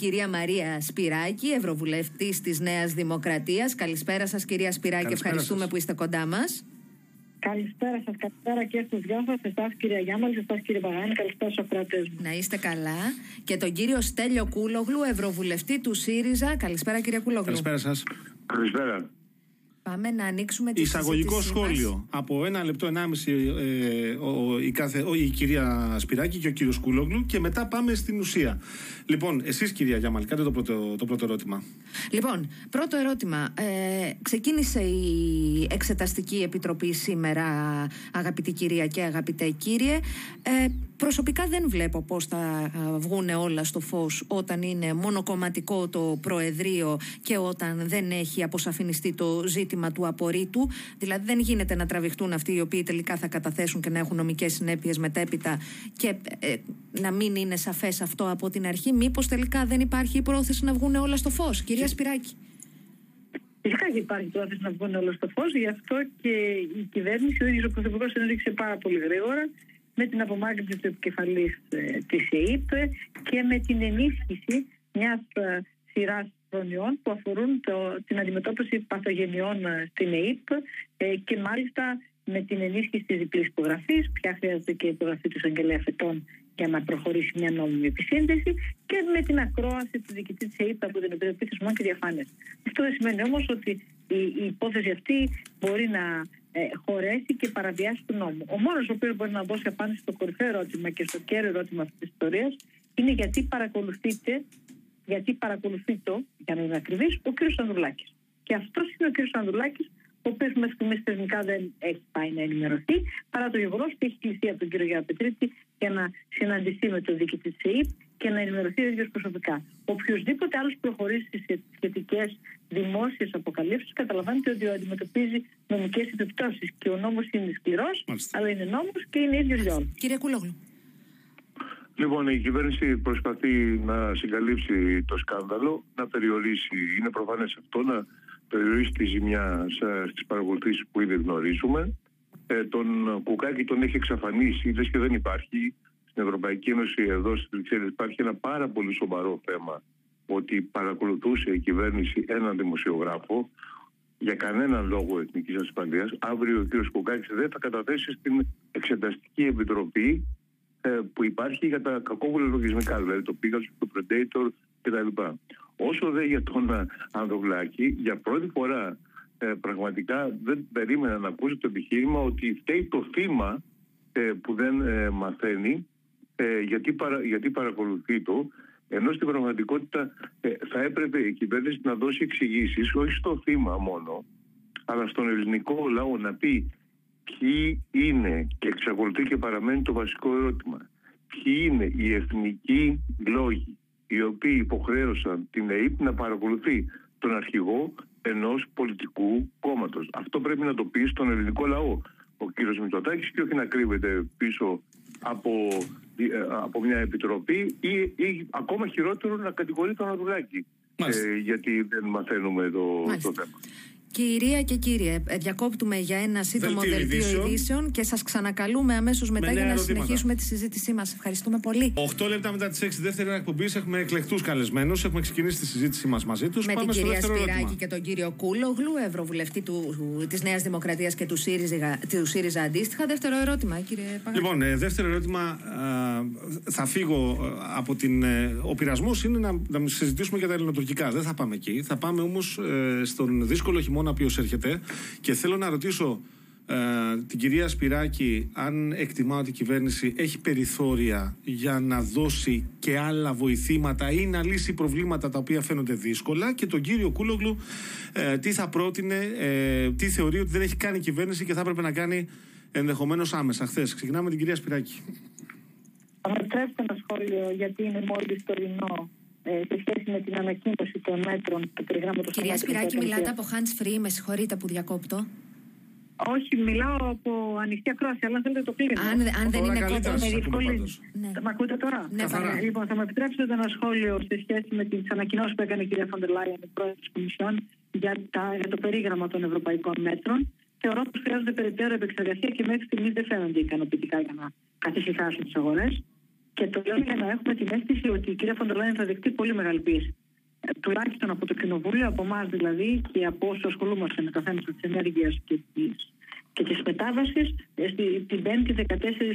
Κυρία Μαρία Σπυράκη, Ευρωβουλευτής της Νέας Δημοκρατίας. Καλησπέρα σας, κυρία Σπυράκη. Καλησπέρα Ευχαριστούμε σας. που είστε κοντά μας. Καλησπέρα σας, καλησπέρα και στους δυο σας, εσάς κυρία Γιάμαλη, εσάς κύριε Παγάνη, καλησπέρα στους ακροατές μου. Να είστε καλά. Και τον κύριο Στέλιο Κούλογλου, Ευρωβουλευτή του ΣΥΡΙΖΑ. Καλησπέρα, κύριε Κούλογλου. Καλησπέρα σας. Καλησπέρα. Πάμε να ανοίξουμε τη Εισαγωγικό συζήτησή μας. σχόλιο. Από ένα λεπτό, ενάμιση ε, ο, η, κάθε, ο, η κυρία Σπυράκη και ο κύριος Κούλογλου και μετά πάμε στην ουσία. Λοιπόν, εσείς κυρία Γιάμαλη, κάντε το πρώτο, το πρώτο ερώτημα. Λοιπόν, πρώτο ερώτημα. Ε, ξεκίνησε η Εξεταστική Επιτροπή σήμερα, αγαπητή κυρία και αγαπητέ κύριε. Ε, προσωπικά δεν βλέπω πώς θα α, βγούνε όλα στο φως όταν είναι μονοκομματικό το Προεδρείο και όταν δεν έχει αποσαφινιστεί το ζήτημα του απορρίτου. Δηλαδή δεν γίνεται να τραβηχτούν αυτοί οι οποίοι τελικά θα καταθέσουν και να έχουν νομικές συνέπειες μετέπειτα και ε, να μην είναι σαφές αυτό από την αρχή. Μήπως τελικά δεν υπάρχει η πρόθεση να βγούνε όλα στο φως. Κυρία Σπυράκη; Φυσικά και υπάρχει πρόθεση να βγουν όλο στο φως, γι' αυτό και η κυβέρνηση, ο ίδιος ο Πρωθυπουργός, ενέργησε πάρα πολύ γρήγορα με την απομάκρυνση του επικεφαλής ε, της ΕΕΠ και με την ενίσχυση μιας ε, σειράς προνοιών που αφορούν το, την αντιμετώπιση παθογενειών ε, στην ΕΕΠ ε, και μάλιστα με την ενίσχυση της διπλής υπογραφής, πια χρειάζεται και η υπογραφή του εισαγγελέα φετών για να προχωρήσει μια νόμιμη επισύνδεση και με την ακρόαση του διοικητής της ΕΕΠ από την Επιτροπή Θεσμών και Διαφάνειας. Αυτό δεν σημαίνει όμως ότι η, η υπόθεση αυτή μπορεί να ε, χωρέσει και παραβιάσει τον νόμο. Ο μόνος ο οποίος μπορεί να δώσει απάντηση στο κορυφαίο ερώτημα και στο κέριο ερώτημα αυτής της ιστορίας είναι γιατί παρακολουθείτε, γιατί παρακολουθεί το, για να είμαι ακριβής, ο κ. Ανδρουλάκης. Και αυτός είναι ο κ. Ανδρουλάκης, ο οποίος μέχρι στιγμής θεσμικά δεν έχει πάει να ενημερωθεί, παρά το γεγονός ότι έχει κλειστεί από τον κύριο Γιάννη Πετρίτη για να συναντηθεί με τον διοικητή της ΕΕΠ και να ενημερωθεί ο ίδιος προσωπικά. Οποιοδήποτε άλλος προχωρήσει σε σχετικές δημόσιες αποκαλύψεις, καταλαβαίνετε ότι αντιμετωπίζει νομικές επιπτώσεις. Και ο νόμος είναι σκληρός, Μάλιστα. αλλά είναι νόμος και είναι ίδιος για όλους. Κύριε Κούλογλου. Λοιπόν, η κυβέρνηση προσπαθεί να συγκαλύψει το σκάνδαλο, να περιορίσει, είναι προφανές αυτό, να περιορίσει τη ζημιά σε- στις παρακολουθήσεις που ήδη γνωρίζουμε. Ε, τον Κουκάκη τον έχει εξαφανίσει, λες και δεν υπάρχει. Στην Ευρωπαϊκή Ένωση εδώ στις Βρυξέλλες υπάρχει ένα πάρα πολύ σοβαρό θέμα ότι παρακολουθούσε η κυβέρνηση έναν δημοσιογράφο για κανέναν λόγο εθνικής ασφαλείας. Αύριο ο κ. Κουκάκης δεν θα καταθέσει στην Εξεταστική Επιτροπή ε, που υπάρχει για τα κακόβουλα λογισμικά, δηλαδή το Pegasus, το Predator κτλ. Όσο δε για τον ε, Ανδροβλάκη, για πρώτη φορά ε, πραγματικά δεν περίμενα να ακούσω το επιχείρημα ότι φταίει το θύμα ε, που δεν ε, μαθαίνει ε, γιατί, παρα, γιατί παρακολουθεί το ενώ στην πραγματικότητα ε, θα έπρεπε η κυβέρνηση να δώσει εξηγήσεις όχι στο θύμα μόνο αλλά στον ελληνικό λαό να πει ποιοι είναι και εξακολουθεί και παραμένει το βασικό ερώτημα ποιοι είναι οι εθνικοί λόγοι οι οποίοι υποχρέωσαν την ΕΕΠ να παρακολουθεί τον αρχηγό ενός πολιτικού κόμματος. Αυτό πρέπει να το πει στον ελληνικό λαό ο κύριος Μητσοτάκης και όχι να κρύβεται πίσω από, ε, από μια επιτροπή ή, ή ακόμα χειρότερο να κατηγορεί τον Ανδρουλάκη Μάλιστα. ε, γιατί δεν μαθαίνουμε το, Μάλιστα. το θέμα. Κυρία και κύριε, ε, διακόπτουμε για ένα σύντομο Δελτίο δελτίο ειδήσεων. ειδήσεων. και σας ξανακαλούμε αμέσως μετά νέα για να ερωτήματα. συνεχίσουμε τη συζήτησή μας. Ευχαριστούμε πολύ. 8 λεπτά μετά τις 6 δεύτερη εκπομπής έχουμε εκλεκτούς καλεσμένους. Έχουμε ξεκινήσει τη συζήτησή μας μαζί τους. Με την Πάμε στο κυρία δεύτερο Σπυράκη ερώτημα. και τον κύριο Κούλογλου, Ευρωβουλευτή του, της Νέας Δημοκρατίας και του ΣΥΡΙΖΑ, του ΣΥΡΙΖΑ αντίστοιχα. Δεύτερο ερώτημα, κύριε Παγάνη. Λοιπόν, ε, δεύτερο ερώτημα. α, θα φύγω ε, από την. ε, ο πειρασμός είναι να, να συζητήσουμε για τα ελληνοτουρκικά. Δεν θα πάμε εκεί. Θα πάμε όμως στον δύσκολο χειμώνα που έρχεται. Και θέλω να ρωτήσω ε, την κυρία Σπυράκη αν εκτιμά ότι η κυβέρνηση έχει περιθώρια για να δώσει και άλλα βοηθήματα ή να λύσει προβλήματα τα οποία φαίνονται δύσκολα και τον κύριο Κούλογλου ε, τι θα πρότεινε, ε, τι θεωρεί ότι δεν έχει κάνει η κυβέρνηση και θα έπρεπε να κάνει ενδεχομένως άμεσα. Χθες. Ξεκινάμε με την κυρία Σπυράκη. Θα με επιτρέψετε ένα σχόλιο γιατί είναι μόλις τωρινό ε, σε σχέση με την ανακοίνωση των μέτρων του περιγράμματο Κυρία Σπυράκη, μιλάτε από hands free, με συγχωρείτε που διακόπτω. Όχι, μιλάω από ανοιχτή ακρόαση, αλλά αν θέλετε το κλείνω. Αν, αν δεν Τώρα είναι καλύτερα κόμμα. σας Με ακούμε διευκολύνει. πάντως. Ναι. Μ' ακούτε τώρα; Ναι, Καθαρά. παρακαλώ. Λοιπόν, θα με επιτρέψετε ένα σχόλιο σε σχέση με τις ανακοινώσεις που έκανε η κυρία Φοντερ Λάιεν, η πρόεδρος της Κομισιόν, για, τα- για το περίγραμμα των ευρωπαϊκών μέτρων. Θεωρώ πως χρειάζονται περαιτέρω επεξεργασία και μέχρι στιγμής δεν φαίνονται ικανοποιητικά για να καθησυχάσουν τι αγορές. Και το λέω για να έχουμε την αίσθηση ότι η κυρία Φοντολάνη θα δεχτεί πολύ μεγάλη πίεση. Ε, τουλάχιστον από το Κοινοβούλιο, από εμάς δηλαδή και από όσους ασχολούμαστε με τα θέματα της ενέργειας και τη και της μετάβασης ε, την 5η 14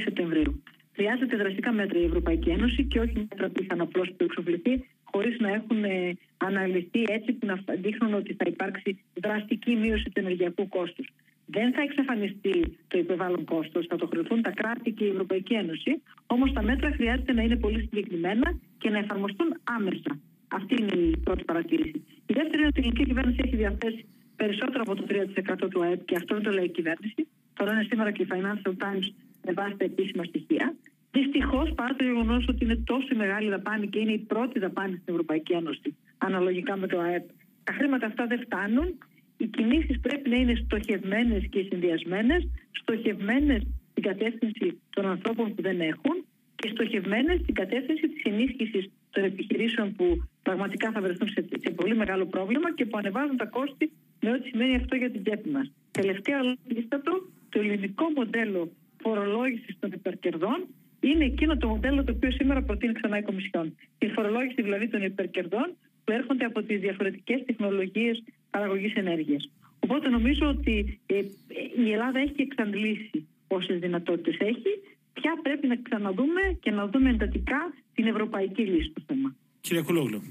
Σεπτεμβρίου. Χρειάζεται δραστικά μέτρα η Ευρωπαϊκή Ένωση και όχι μέτρα που είχαν απλώ εξοφληθεί χωρίς να έχουν ε, αναλυθεί έτσι που να δείχνουν ότι θα υπάρξει δραστική μείωση του ενεργειακού κόστους. Δεν θα εξαφανιστεί το υπερβάλλον κόστος, θα το χρειωθούν τα κράτη και η Ευρωπαϊκή Ένωση. Όμως τα μέτρα χρειάζεται να είναι πολύ συγκεκριμένα και να εφαρμοστούν άμεσα. Αυτή είναι η πρώτη παρατήρηση. Η δεύτερη είναι ότι η ελληνική κυβέρνηση έχει διαθέσει περισσότερο από το 3% του ΑΕΠ και αυτό δεν το λέει η κυβέρνηση. Τώρα είναι σήμερα και η Financial Times με βάση τα επίσημα στοιχεία. Δυστυχώς, παρά το γεγονός ότι είναι τόσο μεγάλη δαπάνη και είναι η πρώτη δαπάνη στην Ευρωπαϊκή Ένωση, αναλογικά με το ΑΕΠ, τα χρήματα αυτά δεν φτάνουν. Οι κινήσεις πρέπει να είναι στοχευμένες και συνδυασμένες, στοχευμένες στην κατεύθυνση των ανθρώπων που δεν έχουν και στοχευμένες στην κατεύθυνση της ενίσχυσης των επιχειρήσεων που πραγματικά θα βρεθούν σε, σε πολύ μεγάλο πρόβλημα και που ανεβάζουν τα κόστη με ό,τι σημαίνει αυτό για την τσέπη μας. Τελευταία λίστατο, το ελληνικό μοντέλο φορολόγησης των υπερκερδών είναι εκείνο το μοντέλο το οποίο σήμερα προτείνει ξανά η Κομισιόν. Η φορολόγηση δηλαδή των υπερκερδών που έρχονται από τις διαφορετικές τεχνολογίες παραγωγής ενέργειας. Οπότε νομίζω ότι ε, η Ελλάδα έχει εξαντλήσει όσες δυνατότητες έχει. Πια πρέπει να ξαναδούμε και να δούμε εντατικά την ευρωπαϊκή λύση στο θέμα. Κύριε Κουλόγλου.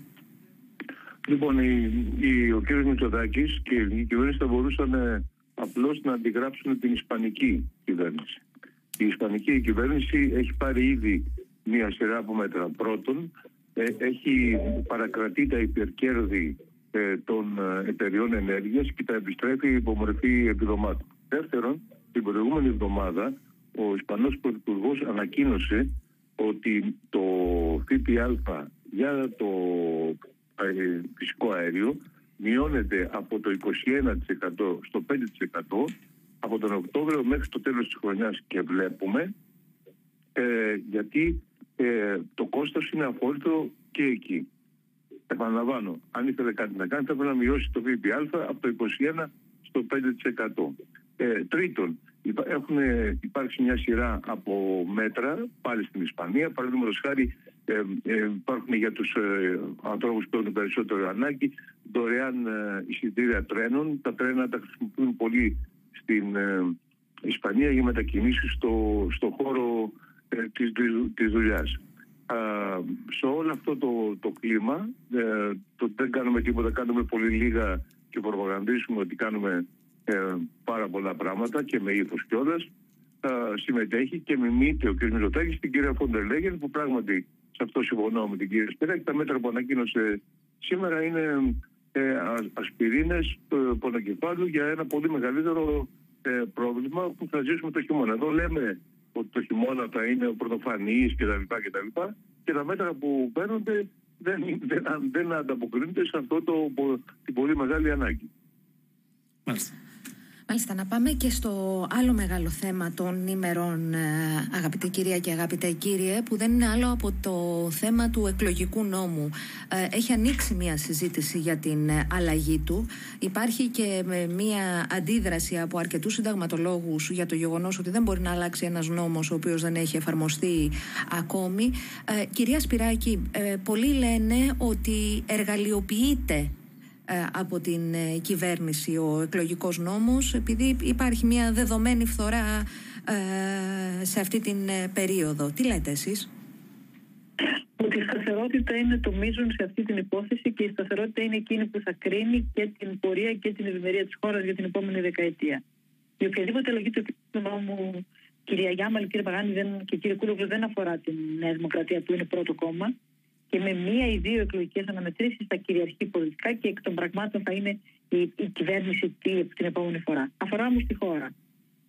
Λοιπόν, η, η, ο κ. Μητσοτάκης και η κυβέρνηση θα μπορούσαν ε, απλώς να αντιγράψουν την Ισπανική κυβέρνηση. Η Ισπανική κυβέρνηση έχει πάρει ήδη μία σειρά από μέτρα. Πρώτον, ε, έχει παρακρατεί τα υπερκέρδη ε, των εταιριών ενέργειας και τα επιστρέφει υπό μορφή επιδομάτων. Δεύτερον, την προηγούμενη εβδομάδα ο Ισπανός Πρωθυπουργός ανακοίνωσε ότι το ΦΠΑ για το ε, φυσικό αέριο μειώνεται από το 21% στο 5% από τον Οκτώβριο μέχρι το τέλος της χρονιάς και βλέπουμε ε, γιατί ε, το κόστος είναι απόλυτο και εκεί. Επαναλαμβάνω, αν ήθελε κάτι να κάνει θα πρέπει να μειώσει το ΦΠΑ από το 21% στο 5%. Ε, τρίτον, έχουν υπάρξει μια σειρά από μέτρα πάλι στην Ισπανία. Παραδείγματος χάρη ε, ε, υπάρχουν για τους ε, ανθρώπους που έχουν περισσότερο ανάγκη δωρεάν ε, εισιτήρια τρένων. Τα τρένα τα χρησιμοποιούν πολύ στην ε, Ισπανία για μετακινήσεις στο, στο χώρο ε, της, της δουλειάς. Σε όλο αυτό το, το κλίμα το, δεν κάνουμε τίποτα, κάνουμε πολύ λίγα και προπαγανδίσουμε ότι κάνουμε πάρα πολλά πράγματα και με ύφος κιόλας συμμετέχει και μιμείται ο κ. Μητσοτάκης στην κυρία Φόντερ Λέγεν που πράγματι σε αυτό συμφωνώ με την κυρία Σπέρα και τα μέτρα που ανακοίνωσε σήμερα είναι ε, ασπιρίνες ε, πονοκεφάλου για ένα πολύ μεγαλύτερο ε, πρόβλημα που θα ζήσουμε το χειμώνα. Εδώ λέμε ότι το χειμώνα θα είναι ο πρωτοφανής κτλ. Και, τα και τα μέτρα που παίρνονται δεν, δεν, δεν ανταποκρίνονται σε αυτό το, την πολύ μεγάλη ανάγκη. Μάλιστα. Μάλιστα, να πάμε και στο άλλο μεγάλο θέμα των ημερών, ε, αγαπητή κυρία και αγαπητέ κύριε, που δεν είναι άλλο από το θέμα του εκλογικού νόμου. Ε, έχει ανοίξει μια συζήτηση για την ε, αλλαγή του. Υπάρχει και μια αντίδραση από αρκετούς συνταγματολόγους για το γεγονός ότι δεν μπορεί να αλλάξει ένας νόμος ο οποίος δεν έχει εφαρμοστεί ακόμη. Κυρία Σπυράκη, πολλοί λένε ότι εργαλειοποιείται ε, από την ε, κυβέρνηση ο εκλογικός νόμος επειδή υπάρχει μια δεδομένη φθορά ε, σε αυτή την περίοδο. Τι λέτε εσείς; Ότι η σταθερότητα είναι το μείζον σε αυτή την υπόθεση και η σταθερότητα είναι εκείνη που θα κρίνει και την πορεία και την ευημερία της χώρας για την επόμενη δεκαετία. Η οποιαδήποτε αλλαγή του εκλογικού νόμου, κυρία Γιάμαλη, κύριε Παγάνη δεν, και κύριε Κούλογλου, δεν αφορά την Νέα Δημοκρατία που είναι πρώτο κόμμα και με μία ή δύο εκλογικές αναμετρήσεις θα κυριαρχεί πολιτικά και εκ των πραγμάτων θα είναι η, η κυβέρνηση την επόμενη φορά. Αφορά όμως τη χώρα.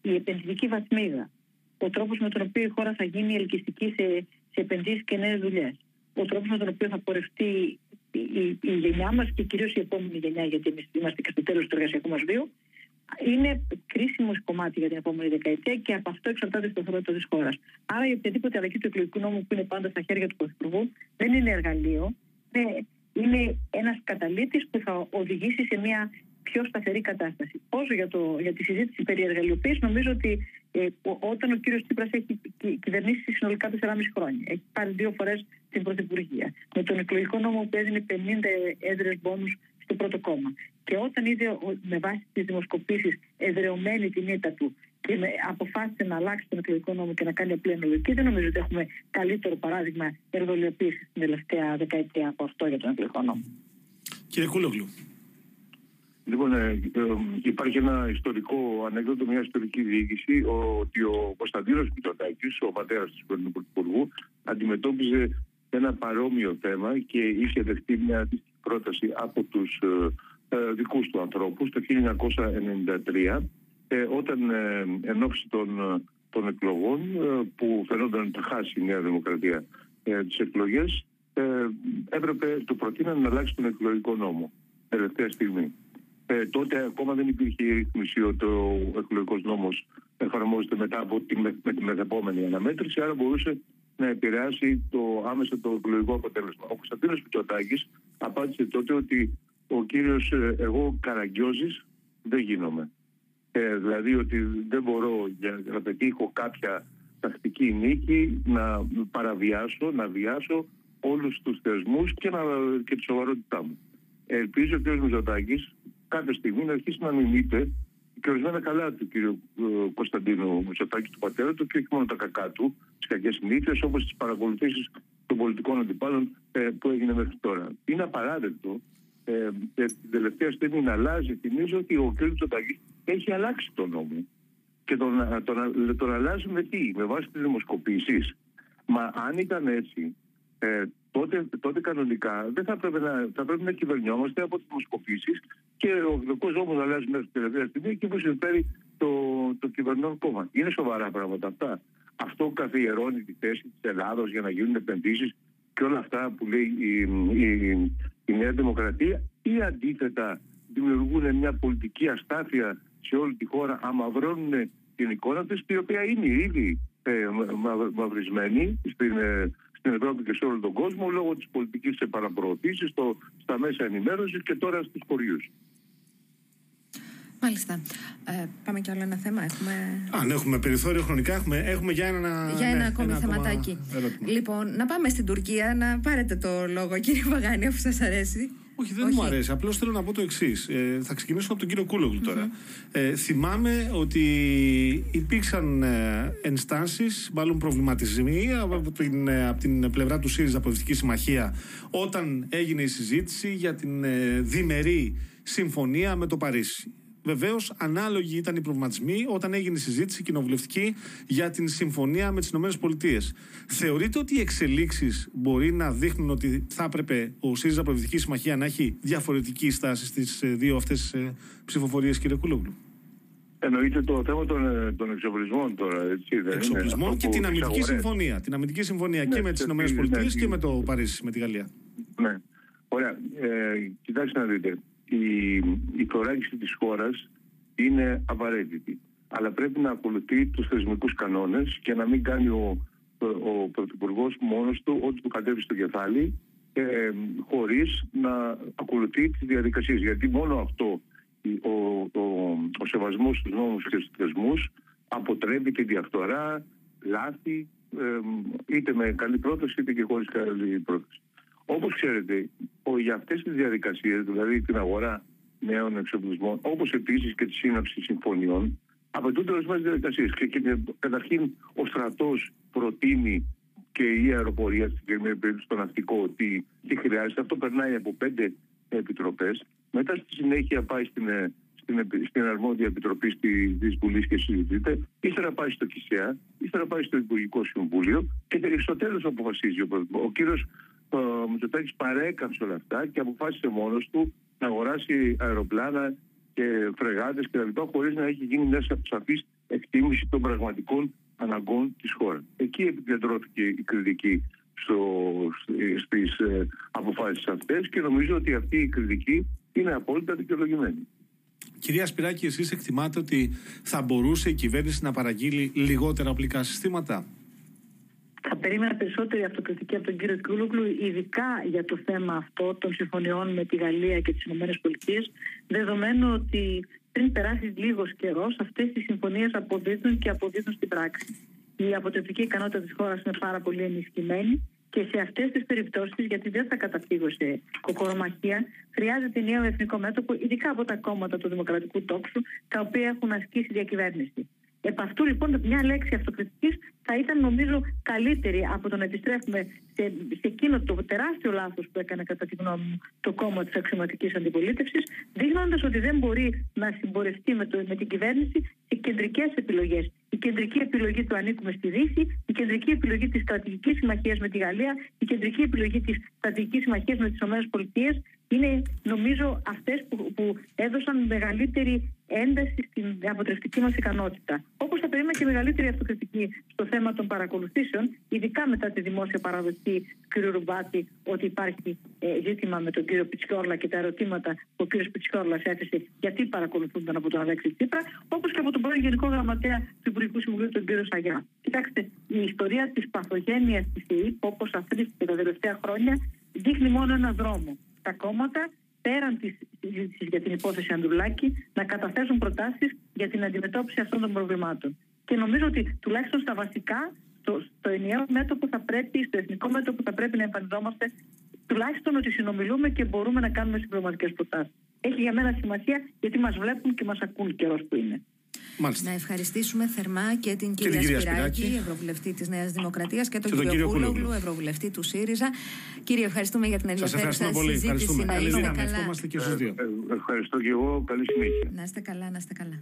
Η επενδυτική βαθμίδα. Ο τρόπος με τον οποίο η χώρα θα γίνει ελκυστική σε, σε επενδύσεις και νέες δουλειές. Ο τρόπος με τον οποίο θα πορευτεί η, η, η γενιά μας και κυρίως η επόμενη γενιά, γιατί εμείς είμαστε και στο τέλος του εργασιακού μας βίου, είναι κρίσιμος κομμάτι για την επόμενη δεκαετία και από αυτό εξαρτάται η σταθερότητα της χώρας. Άρα η οποιαδήποτε αλλαγή του εκλογικού νόμου που είναι πάντα στα χέρια του Πρωθυπουργού δεν είναι εργαλείο, είναι ένας καταλήτης που θα οδηγήσει σε μια πιο σταθερή κατάσταση. Όσο για, το, για τη συζήτηση περί εργαλειοποίησης, νομίζω ότι ε, όταν ο κύριος Τσίπρας έχει κυβερνήσει συνολικά 4,5 χρόνια, έχει πάρει δύο φορές την Πρωθυπουργία, με τον εκλογικό νόμο που έδινε 50 έδρες μπόνους στο πρώτο κόμμα. Και όταν είδε με βάση τις δημοσκοπήσεις εδρεωμένη την ήττα του και με, αποφάσισε να αλλάξει τον εκλογικό νόμο και να κάνει απλή αναλογική, δεν νομίζω ότι έχουμε καλύτερο παράδειγμα εργολιοποίησης στην τελευταία δεκαετία από αυτό για τον εκλογικό νόμο. Κύριε Κούλογλου. Λοιπόν, ε, ε, υπάρχει ένα ιστορικό ανέκδοτο, μια ιστορική διοίκηση, ότι ο Κωνσταντίνος Μητσοτάκης, ο πατέρας του Πρωθυπουργού, αντιμετώπιζε ένα παρόμοιο θέμα και είχε δεχτεί μια αντίστοιχη πρόταση από τους ε, ε, δικούς του ανθρώπους το 1993, ε, όταν ε, εν ώψη των, των εκλογών, που φαινόταν να χάσει η Νέα Δημοκρατία ε, τις εκλογές, έπρεπε, το προτείναν να αλλάξει τον εκλογικό νόμο τελευταία στιγμή. Ε, τότε ακόμα δεν υπήρχε η ρύθμιση ότι ο εκλογικός νόμος εφαρμόζεται μετά από τη, με, με τη μεθεπόμενη αναμέτρηση, άρα μπορούσε να επηρεάσει το, άμεσα το εκλογικό αποτέλεσμα. Ο Κωνσταντίνος Πιτσοτάκη απάντησε τότε ότι ο κύριος ε, εγώ καραγκιόζης δεν γίνομαι. Ε, δηλαδή ότι δεν μπορώ για να πετύχω κάποια τακτική νίκη να παραβιάσω, να βιάσω όλους τους θεσμούς και, να, και τη σοβαρότητά μου. Ελπίζω ότι ο κ. Μητσοτάκης κάποια στιγμή να αρχίσει να μιμείται και ορισμένα καλά του κ. Ε, Κωνσταντίνου Μητσοτάκη, του πατέρα του, και όχι μόνο τα κακά του, τις κακές συνήθειες, όπως τις παρακολουθήσεις των πολιτικών αντιπάλων ε, που έγινε μέχρι τώρα. Είναι απαράδεκτο ε, την τελευταία στιγμή να αλλάζει. Θυμίζω ότι ο κ. Μητσοτάκη έχει αλλάξει τον νόμο. Και τον, τον, τον αλλάζει με τι, με βάση τις δημοσκοπήσεις. Μα αν ήταν έτσι, ε, τότε, τότε κανονικά δεν θα πρέπει να, θα πρέπει να κυβερνιόμαστε από τις δημοσκοπήσεις και ο εκλογικό νόμος αλλάζει μέχρι την τελευταία στιγμή και που συμφέρει το, το κυβερνών κόμμα. Είναι σοβαρά πράγματα αυτά. Αυτό καθιερώνει τη θέση της Ελλάδος για να γίνουν επενδύσεις και όλα αυτά που λέει η, η, η Νέα Δημοκρατία ή αντίθετα δημιουργούν μια πολιτική αστάθεια σε όλη τη χώρα, αμαυρώνουν την εικόνα τη, η οποία είναι ήδη ε, μαυρισμένη στην, ε, στην Ευρώπη και σε όλο τον κόσμο λόγω της πολιτικής επαναπροωθήσης στα μέσα ενημέρωσης και τώρα στους χωριούς. Μάλιστα. Ε, πάμε και άλλο ένα θέμα. Έχουμε... Αν έχουμε περιθώριο χρονικά, έχουμε, έχουμε για ένα, για ένα ναι, ακόμη ένα θεματάκι. Λοιπόν, να πάμε στην Τουρκία, να πάρετε το λόγο, κύριε Βαγάνη, αφού σας αρέσει. Όχι, δεν μου αρέσει. Απλώς θέλω να πω το εξής. Ε, θα ξεκινήσω από τον κύριο Κούλογλου τώρα. Ε, θυμάμαι ότι υπήρξαν ε, ενστάσεις, μάλλον προβληματισμοί από την, ε, από την πλευρά του ΣΥΡΙΖΑ Προοδευτική Συμμαχία όταν έγινε η συζήτηση για την ε, διμερή συμφωνία με το Παρίσι. Βεβαίως, ανάλογοι ήταν οι προβληματισμοί όταν έγινε η συζήτηση κοινοβουλευτική για την συμφωνία με τις ΗΠΑ. Θεωρείτε ότι οι εξελίξεις μπορεί να δείχνουν ότι θα έπρεπε ο ΣΥΡΙΖΑ Προεδρική Συμμαχία να έχει διαφορετική στάση στις ε, δύο αυτές ψηφοφορίες, κύριε Κούλογλου; Εννοείται το θέμα των, ε, των εξοπλισμών τώρα, έτσι. Δεν εξοπλισμών και την αμυντική συμφωνία. Την αμυντική συμφωνία ναι, και με τις ΗΠΑ ναι, και με το Παρίσι, με τη Γαλλία. Ναι. Ωραία. Ε, κοιτάξτε να δείτε η, η χωράγηση της χώρας είναι απαραίτητη. Αλλά πρέπει να ακολουθεί τους θεσμικούς κανόνες και να μην κάνει ο, ο Πρωθυπουργός μόνος του ό,τι του κατέβει στο κεφάλι ε, χωρίς να ακολουθεί τις διαδικασίες. Γιατί μόνο αυτό ο, ο, ο σεβασμός στους νόμους και στους θεσμούς αποτρέπει τη διαφθορά, λάθη, ε, είτε με καλή πρόταση είτε και χωρίς καλή πρόταση. Όπως ξέρετε, για αυτές τις διαδικασίες, δηλαδή την αγορά νέων εξοπλισμών, όπως επίσης και τη σύναψη συμφωνιών, απαιτούνται ορισμένες διαδικασίες. Καταρχήν, ο στρατός προτείνει και η αεροπορία, στην συγκεκριμένη περίπτωση το ναυτικό, ότι τι χρειάζεται. Αυτό περνάει από πέντε επιτροπές. Μετά στη συνέχεια πάει στην, ε, στην, στην αρμόδια επιτροπή τη Βουλή και συζητείται. Ύστερα πάει στο ΚΙΣΕΑ, ύστερα πάει στο Υπουργικό Συμβούλιο και στο τέλος αποφασίζει ο Πρωθυπουργός. Ο κύριος ο Μητσοτάκης παρέκαμψε όλα αυτά και αποφάσισε μόνος του να αγοράσει αεροπλάνα και φρεγάτες και τα λοιπά χωρίς να έχει γίνει μια σαφής εκτίμηση των πραγματικών αναγκών της χώρας. Εκεί επικεντρώθηκε η κριτική στο, στις ε, αποφάσεις αυτές και νομίζω ότι αυτή η κριτική είναι απόλυτα δικαιολογημένη. Κυρία Σπυράκη, εσείς εκτιμάτε ότι θα μπορούσε η κυβέρνηση να παραγγείλει λιγότερα απλικά συστήματα; Περίμενα περισσότερη αυτοκριτική από τον κύριο Κούλογλου, ειδικά για το θέμα αυτό των συμφωνιών με τη Γαλλία και τις ΗΠΑ, δεδομένου ότι πριν περάσει λίγος καιρός, αυτές οι συμφωνίες αποδίδουν και αποδίδουν στην πράξη. Η αποτρεπτική ικανότητα της χώρας είναι πάρα πολύ ενισχυμένη και σε αυτές τις περιπτώσεις, γιατί δεν θα καταφύγω σε κοκορομαχία, χρειάζεται νέο εθνικό μέτωπο, ειδικά από τα κόμματα του Δημοκρατικού Τόξου, τα οποία έχουν ασκήσει διακυβέρνηση. Επ' αυτού λοιπόν μια λέξη αυτοκριτικής θα ήταν νομίζω καλύτερη από το να επιστρέφουμε σε, σε εκείνο το τεράστιο λάθος που έκανε κατά τη γνώμη μου το κόμμα της αξιωματικής αντιπολίτευσης, δείχνοντας ότι δεν μπορεί να συμπορευτεί με, το, με την κυβέρνηση σε κεντρικές επιλογές. Η κεντρική επιλογή του ανήκουμε στη Δύση, η κεντρική επιλογή της στρατηγικής συμμαχίας με τη Γαλλία, η κεντρική επιλογή της στρατηγικής συμμαχίας με τις ΗΠΑ είναι νομίζω αυτές που, που έδωσαν μεγαλύτερη ένταση στην αποτρεπτική μας ικανότητα. Όπω θα περίμενα και μεγαλύτερη αυτοκριτική στο θέμα των παρακολουθήσεων, ειδικά μετά τη δημόσια παραδοχή του κ. Ρουμπάτη ότι υπάρχει ε, ζήτημα με τον κύριο Πιτσιόρλα και τα ερωτήματα που ο κ. Πιτσιόρλα έθεσε γιατί παρακολουθούνταν από τον Αλέξη Τσίπρα, όπως και από τον πρώην Γενικό Γραμματέα του Υπουργικού Συμβουλίου, τον κ. Σαγιά. Κοιτάξτε, η ιστορία της παθογένειας της ΕΕΠ, όπως αυτή τα τελευταία χρόνια, δείχνει μόνο ένα δρόμο. Τα κόμματα πέραν της συζήτηση για την υπόθεση Ανδρουλάκη, να καταθέσουν προτάσεις για την αντιμετώπιση αυτών των προβλημάτων. Και νομίζω ότι τουλάχιστον στα βασικά, στο, στο ενιαίο μέτωπο θα πρέπει, στο εθνικό μέτωπο θα πρέπει να εμφανιζόμαστε τουλάχιστον ότι συνομιλούμε και μπορούμε να κάνουμε συμπληρωματικές προτάσεις. Έχει για μένα σημασία γιατί μας βλέπουν και μας ακούν καιρός που είναι. Μάλιστα. Να ευχαριστήσουμε θερμά και την κυρία, κυρία Σπυράκη, Σπυράκη, Ευρωβουλευτή της Νέας Δημοκρατίας, και τον, και τον κύριο Κούλογλου, Ευρωβουλευτή του ΣΥΡΙΖΑ. Κύριε, ευχαριστούμε για την ενδιαφέρουσα συζήτηση. Να είστε καλά. και ε, Ευχαριστώ και εγώ. Καλή συνέχεια. Να είστε καλά, να είστε καλά.